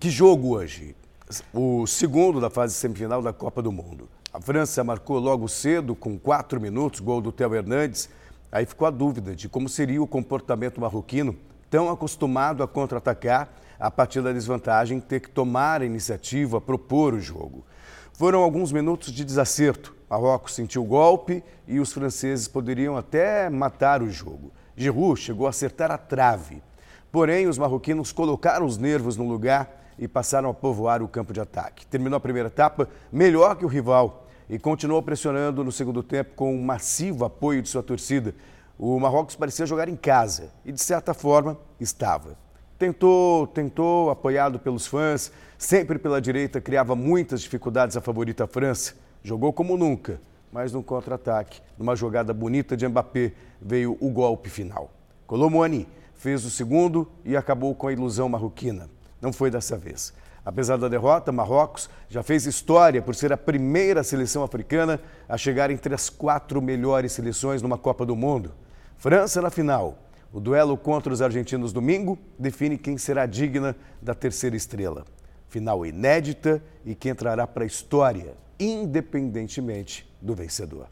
Que jogo hoje? O segundo da fase semifinal da Copa do Mundo. A França marcou logo cedo, com quatro minutos, gol do Theo Hernandes. Aí ficou a dúvida de como seria o comportamento marroquino, tão acostumado a contra-atacar, a partir da desvantagem, ter que tomar a iniciativa, propor o jogo. Foram alguns minutos de desacerto. Marrocos sentiu o golpe e os franceses poderiam até matar o jogo. Giroud chegou a acertar a trave. Porém, os marroquinos colocaram os nervos no lugar e passaram a povoar o campo de ataque. Terminou a primeira etapa melhor que o rival e continuou pressionando no segundo tempo com um massivo apoio de sua torcida. O Marrocos parecia jogar em casa e, de certa forma, estava. Tentou, tentou, apoiado pelos fãs, sempre pela direita, criava muitas dificuldades à favorita França. Jogou como nunca, mas no contra-ataque, numa jogada bonita de Mbappé, veio o golpe final. Colomoni fez o segundo e acabou com a ilusão marroquina. Não foi dessa vez. Apesar da derrota, Marrocos já fez história por ser a primeira seleção africana a chegar entre as quatro melhores seleções numa Copa do Mundo. França na final. O duelo contra os argentinos domingo define quem será digna da terceira estrela. Final inédita e que entrará para a história, independentemente do vencedor.